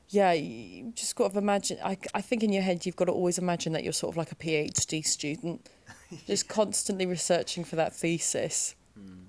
yeah, you just got to imagine. I, I think in your head you've got to always imagine that you're sort of like a PhD student, yeah. just constantly researching for that thesis. Mm.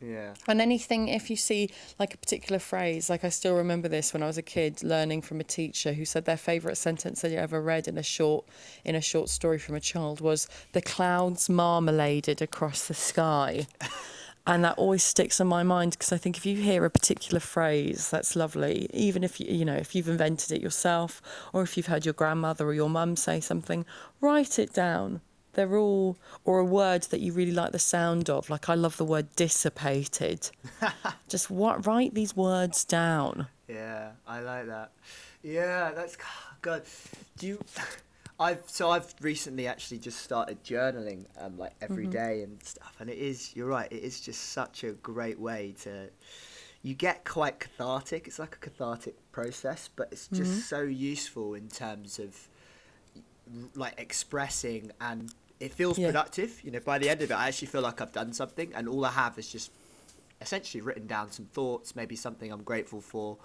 Yeah. And anything, if you see like a particular phrase, like I still remember this when I was a kid, learning from a teacher who said their favourite sentence they ever read in a short in a short story from a child was "the clouds marmaladed across the sky." and that always sticks in my mind because I think if you hear a particular phrase that's lovely, even if you you know if you've invented it yourself or if you've heard your grandmother or your mum say something, write it down they're all or a word that you really like the sound of. Like i love the word dissipated. Just what write these words down. Yeah i like that. Yeah that's god. Do you i've so i've recently actually just started journaling um like every mm-hmm. day and stuff and it is you're right it is just such a great way to you get quite cathartic it's like a cathartic process but it's just mm-hmm. so useful in terms of like expressing and it feels yeah. productive. You know, by the end of it, I actually feel like I've done something, and all I have is just essentially written down some thoughts, maybe something I'm grateful for,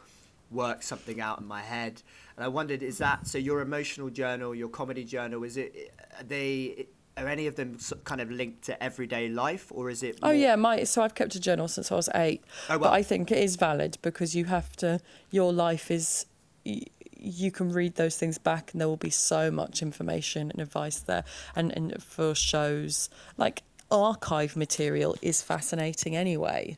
work something out in my head. And I wondered, is that so? Your emotional journal, your comedy journal, is it? Are they? Are any of them kind of linked to everyday life, or is it? Oh, more... Oh yeah, my so I've kept a journal since I was eight. Oh, well. But I think it is valid because you have to. Your life is you can read those things back and there will be so much information and advice there. And, and for shows like archive material is fascinating anyway.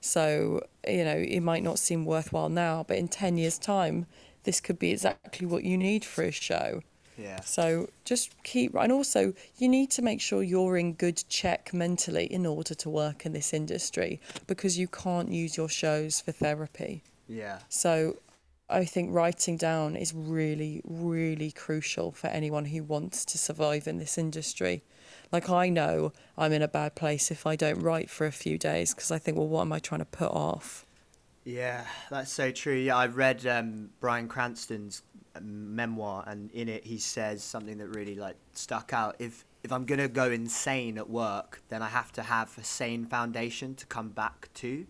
So you know it might not seem worthwhile now but in 10 years time this could be exactly what you need for a show. Yeah. So just keep and also you need to make sure you're in good check mentally in order to work in this industry because you can't use your shows for therapy. Yeah. So I think writing down is really, really crucial for anyone who wants to survive in this industry. Like, I know I'm in a bad place if I don't write for a few days because I think, well, what am I trying to put off? Yeah, that's so true. Yeah, I read um, Bryan Cranston's memoir, and in it he says something that really like stuck out. If if I'm gonna go insane at work, then I have to have a sane foundation to come back to.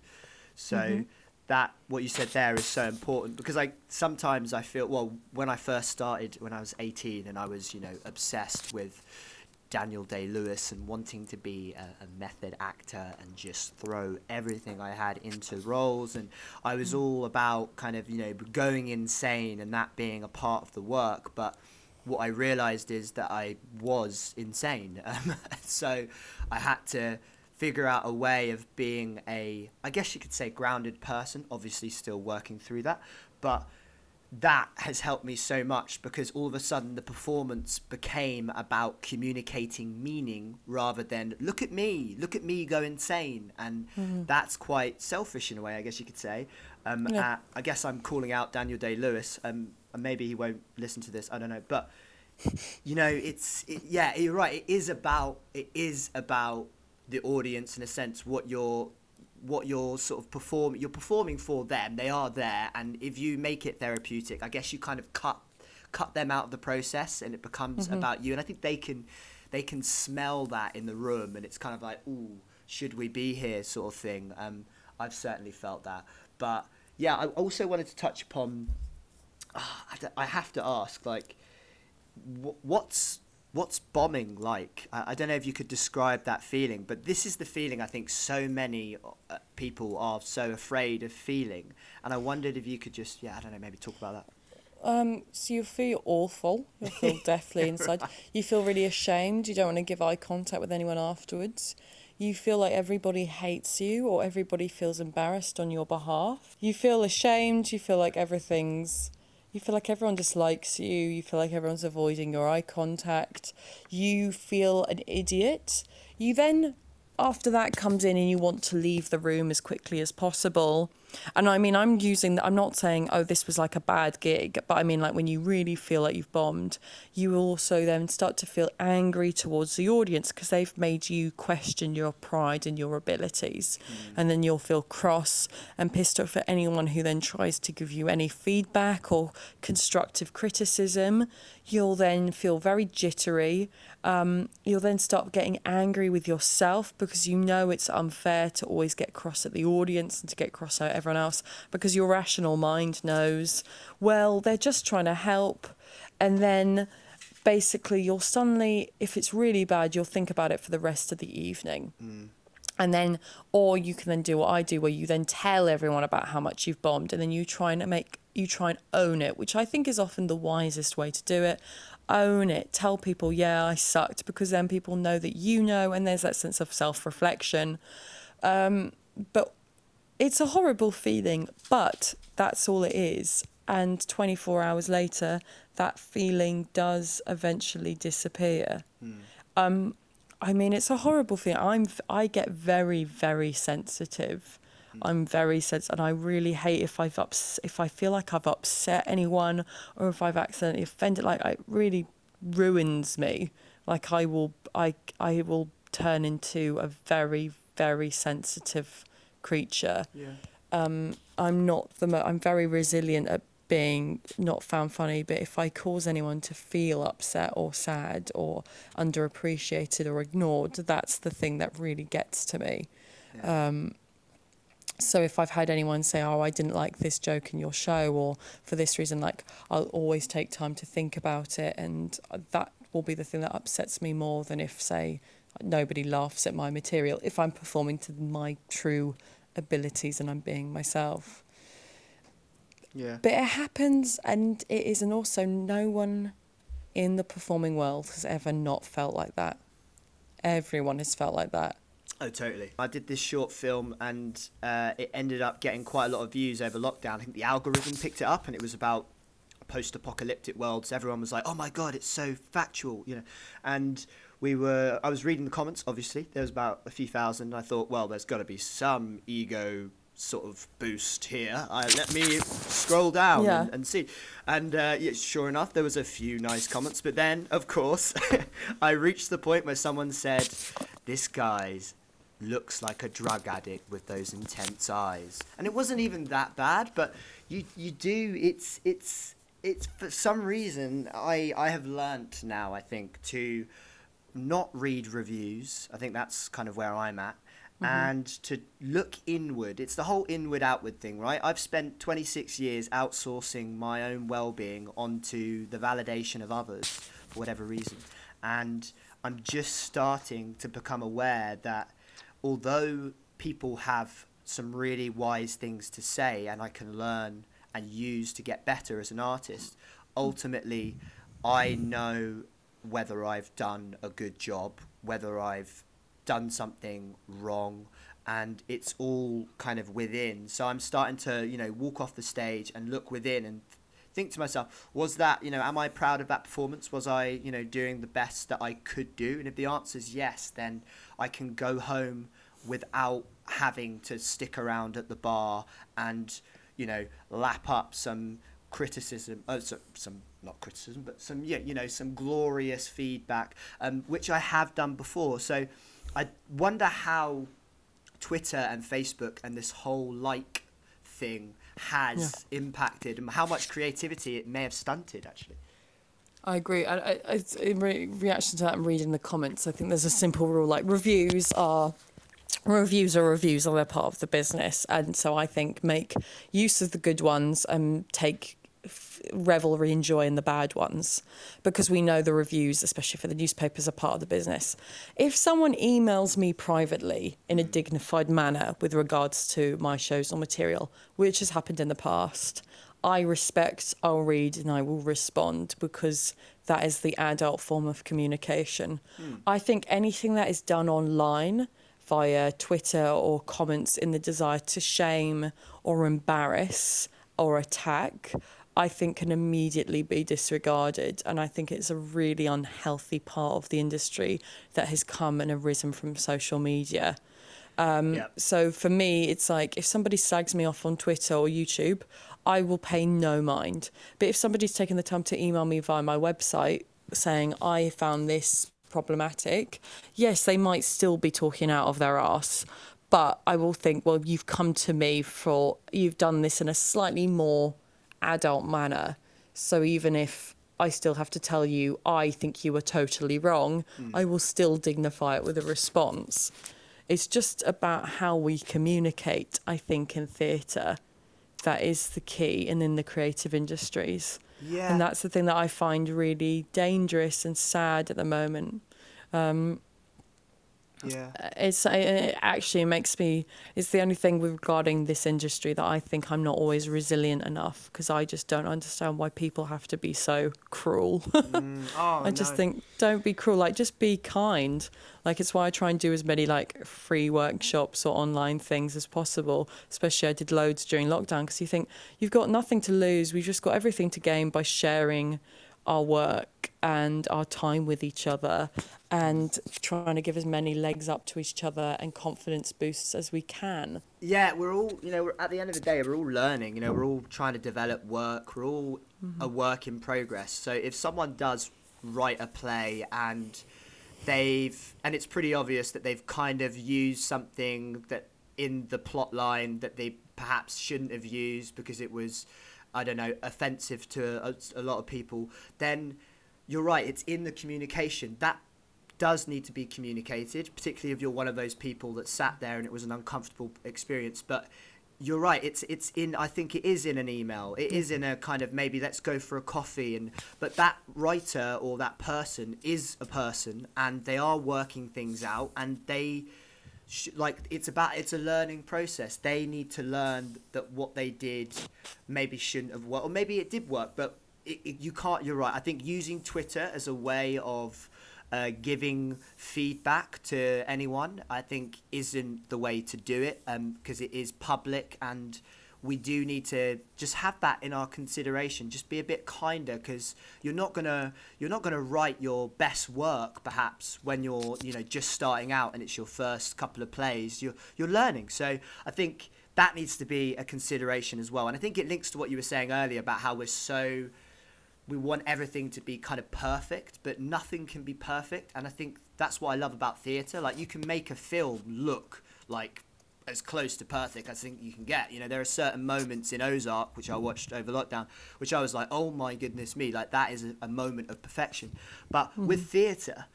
So. Mm-hmm that what you said there is so important because I sometimes I feel well when I first started when I was 18 and I was you know obsessed with Daniel Day Lewis and wanting to be a, a, method actor and just throw everything I had into roles and I was mm. all about kind of you know going insane and that being a part of the work but what I realized is that I was insane um, so I had to figure out a way of being a, I guess you could say, grounded person. Obviously, still working through that, but that has helped me so much because all of a sudden the performance became about communicating meaning rather than look at me, look at me go insane, and mm-hmm. that's quite selfish in a way, I guess you could say. Um, yeah. uh, I guess I'm calling out Daniel Day Lewis, um, and maybe he won't listen to this. I don't know, but you know, it's it, yeah, you're right. It is about it is about the audience in a sense what you're what you're sort of perform you're performing for them they are there and if you make it therapeutic i guess you kind of cut cut them out of the process and it becomes mm-hmm. about you and i think they can they can smell that in the room and it's kind of like ooh should we be here sort of thing. Um, I've certainly felt that. But yeah, I also wanted to touch upon. Uh, I I have to ask, like, wh- what's what's bombing like? I, I don't know if you could describe that feeling, but this is the feeling I think so many uh, people are so afraid of feeling, and I wondered if you could just, yeah, I don't know, maybe talk about that. Um, so you feel awful. You feel deathly inside. You feel really ashamed. You don't want to give eye contact with anyone afterwards. You feel like everybody hates you or everybody feels embarrassed on your behalf. You feel ashamed. You feel like everything's. You feel like everyone dislikes you. You feel like everyone's avoiding your eye contact. You feel an idiot. You then after that comes in and you want to leave the room as quickly as possible. And I mean, I'm using, I'm not saying, oh, this was like a bad gig, but I mean, like when you really feel like you've bombed, you also then start to feel angry towards the audience because they've made you question your pride and your abilities. Mm. And then you'll feel cross and pissed off at anyone who then tries to give you any feedback or constructive criticism. You'll then feel very jittery um, you'll then start getting angry with yourself because you know it's unfair to always get cross at the audience and to get cross at everyone else because your rational mind knows, well, they're just trying to help. And then basically, you'll suddenly, if it's really bad, you'll think about it for the rest of the evening. Mm. And then, or you can then do what I do, where you then tell everyone about how much you've bombed, and then you try and make you try and own it, which I think is often the wisest way to do it own it. Tell people, yeah, I sucked, because then people know that you know, and there's that sense of self reflection. Um, but it's a horrible feeling, but that's all it is. And 24 hours later, that feeling does eventually disappear. Mm. Um, I mean, it's a horrible feeling. I'm, I get very, very sensitive. Hmm. I'm very sensitive, and I really hate if I've ups- if I feel like I've upset anyone or if I've accidentally offended. Like it really ruins me. Like I will, I I will turn into a very very sensitive creature. Yeah. Um, I'm not the. Mo- I'm very resilient at being not found funny, but if I cause anyone to feel upset or sad or underappreciated or ignored, that's the thing that really gets to me. Yeah. Um, so if I've had anyone say, "Oh, I didn't like this joke in your show," or for this reason, like I'll always take time to think about it, and that will be the thing that upsets me more than if, say, nobody laughs at my material. If I'm performing to my true abilities and I'm being myself. Yeah. But it happens, and it is, and also no one in the performing world has ever not felt like that. Everyone has felt like that Oh, totally. I did this short film and uh, it ended up getting quite a lot of views over lockdown. I think the algorithm picked it up and it was about post-apocalyptic worlds. Everyone was like, "Oh my god, it's so factual," you know. And we were I was reading the comments obviously. There was about a few thousand. I thought, "Well, there's got to be some ego sort of boost here. Uh, let me scroll down yeah. and, and, see. And uh, yeah, sure enough, there was a few nice comments. But then, of course, I reached the point where someone said, "This guy's looks like a drug addict with those intense eyes. And it wasn't even that bad, but you you do it's it's it's for some reason I I have learnt now I think to not read reviews. I think that's kind of where I'm at. Mm-hmm. And to look inward, it's the whole inward outward thing, right? I've spent 26 years outsourcing my own well being onto the validation of others for whatever reason. And I'm just starting to become aware that although people have some really wise things to say and I can learn and use to get better as an artist, ultimately, I know whether I've done a good job, whether I've done something wrong, and it's all kind of within. So I'm starting to, you know, walk off the stage and look within and think to myself, was that, you know, am I proud of that performance? Was I, you know, doing the best that I could do? And if the answer is yes, then I can go home without having to stick around at the bar and you know lap up some criticism uh, so, some not criticism but some yeah you know some glorious feedback um, which I have done before so I wonder how Twitter and Facebook and this whole like thing has yeah. impacted and how much creativity it may have stunted actually I agree. I, I, in re- reaction to that and reading the comments, I think there's a simple rule like reviews are reviews are reviews and they're part of the business. And so i think make use of the good ones and take revelry and joy in the bad ones. Because we know the reviews especially for the newspapers are part of the business. If someone emails me privately in a mm. dignified manner with regards to my shows or material which has happened in the past i respect i'll read and i will respond because that is the adult form of communication. Hmm. I think anything that is done online via Twitter or comments in the desire to shame or embarrass or attack, I think can immediately be disregarded. And I think it's a really unhealthy part of the industry that has come and arisen from social media. Um, Yep. So for me, it's like if somebody slags me off on Twitter or YouTube, I will pay no mind. But if somebody's taken the time to email me via my website saying, I found this problematic, yes, they might still be talking out of their ass. But I will think, well, you've come to me for, you've done this in a slightly more adult manner. So even if I still have to tell you, I think you were totally wrong, hmm. I will still dignify it with a response. It's just about how we communicate, I think, in theatre. That is the key, and in the creative industries. Yeah. And that's the thing that I find really dangerous and sad at the moment. Um, yeah. it's it actually makes me it's the only thing regarding this industry that I think I'm not always resilient enough because I just don't understand why people have to be so cruel. Mm, oh, I just no. think don't be cruel like just be kind like it's why I try and do as many like free workshops or online things as possible especially I did loads during lockdown because you think you've got nothing to lose we've just got everything to gain by sharing our work and our time with each other and trying to give as many legs up to each other and confidence boosts as we can Yeah, we're all, you know, we're, at the end of the day, we're all learning. You know, we're all trying to develop work. We're all mm-hmm. a work in progress. So if someone does write a play and they've, and it's pretty obvious that they've kind of used something that in the plot line that they perhaps shouldn't have used because it was, I don't know, offensive to a, a lot of people, then you're right. It's in the communication that does need to be communicated, particularly if you're one of those people that sat there and it was an uncomfortable experience. But you're right. It's it's in. I think it is in an email. It is in a kind of maybe let's go for a coffee and. But that writer or that person is a person and they are working things out and they. Like it's about it's a learning process. They need to learn that what they did maybe shouldn't have worked, or maybe it did work, but it, it, you can't. You're right. I think using Twitter as a way of uh, giving feedback to anyone, I think, isn't the way to do it because it is public and we do need to just have that in our consideration. Just be a bit kinder because you're not gonna you're not gonna write your best work perhaps when you're you know just starting out and it's your first couple of plays. You're you're learning, so I think that needs to be a consideration as well. And I think it links to what you were saying earlier about how we're so we want everything to be kind of perfect, but nothing can be perfect. And I think that's what I love about theatre. Like you can make a film look like as close to perfect as I think you can get. You know, there are certain moments in Ozark, which I watched over lockdown, which I was like, oh my goodness me, like that is a, a moment of perfection. But hmm. with theatre,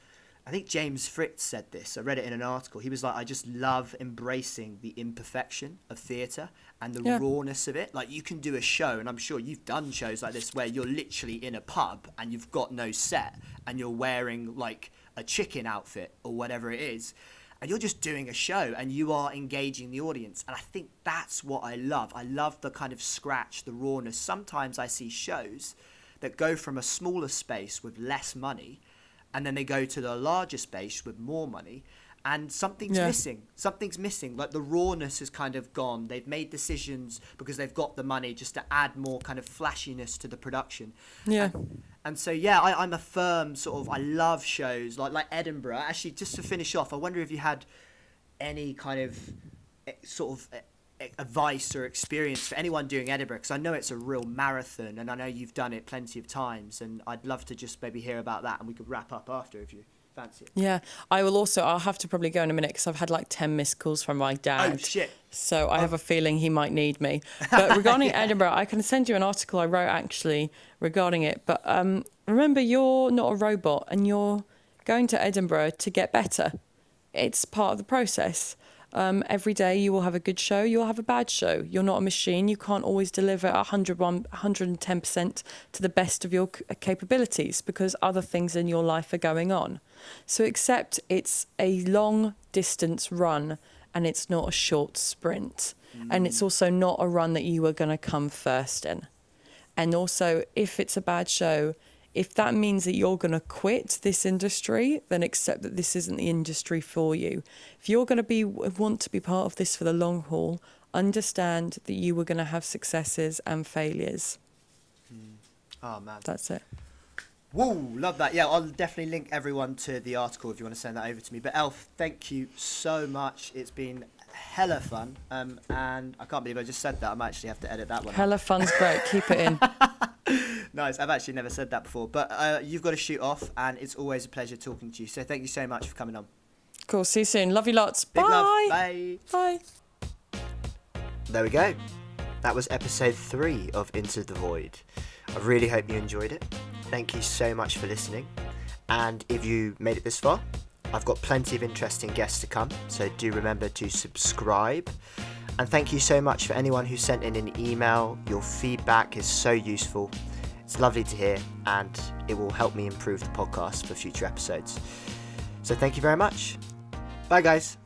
I think James Fritz said this. I read it in an article. He was like, I just love embracing the imperfection of theatre and the Yeah. rawness of it. Like, you can do a show, and I'm sure you've done shows like this where you're literally in a pub and you've got no set and you're wearing like a chicken outfit or whatever it is. And you're just doing a show and you are engaging the audience. And I think that's what I love. I love the kind of scratch, the rawness. Sometimes I see shows that go from a smaller space with less money and then they go to the larger space with more money and something's Yeah. missing something's missing like the rawness has kind of gone they've made decisions because they've got the money just to add more kind of flashiness to the production Yeah. and, and so yeah I, i'm a firm sort of i love shows like like edinburgh actually just to finish off i wonder if you had any kind of eh, sort of eh, eh, advice or experience for anyone doing Edinburgh? Because I know it's a real marathon, and I know you've done it plenty of times, and I'd love to just maybe hear about that, and we could wrap up after if you fancy it. Yeah, I will also. I'll have to probably go in a minute because I've had like ten missed calls from my dad. Oh shit! So I have a feeling he might need me. But regarding Edinburgh, I can send you an article I wrote actually regarding it. But um, remember, you're not a robot, and you're going to Edinburgh to get better. It's part of the process. Um, every day you will have a good show, you'll have a bad show. You're not a machine. You can't always deliver 101, 110% to the best of your capabilities because other things in your life are going on. So accept it's a long distance run and it's not a short sprint. And it's mm. also not a run that you are going to come first in. And also, if it's a bad show, if that means that you're going to quit this industry, then accept that this isn't the industry for you. If you're going to be want to be part of this for the long haul, understand that you were going to have successes and failures. Oh man. That's it. Whoa, love that. Yeah, I'll definitely link everyone to the article if you want to send that over to me. But Elf, thank you so much. It's been hella fun. Um, and I can't believe I just said that. I might actually have to edit that one. out. Hella fun's great. Keep it in. Nice. I've actually never said that before. But uh, you've got to shoot off, and it's always a pleasure talking to you. So thank you so much for coming on. Cool. See you soon. Love you lots. Big Bye. love. Bye. Bye. There we go. That was episode three of Into the Void. I really hope you enjoyed it. Thank you so much for listening. And if you made it this far, I've got plenty of interesting guests to come, so do remember to subscribe. And thank you so much for anyone who sent in an email. Your feedback is so useful. It's lovely to hear, and it will help me improve the podcast for future episodes. So thank you very much. Bye, guys.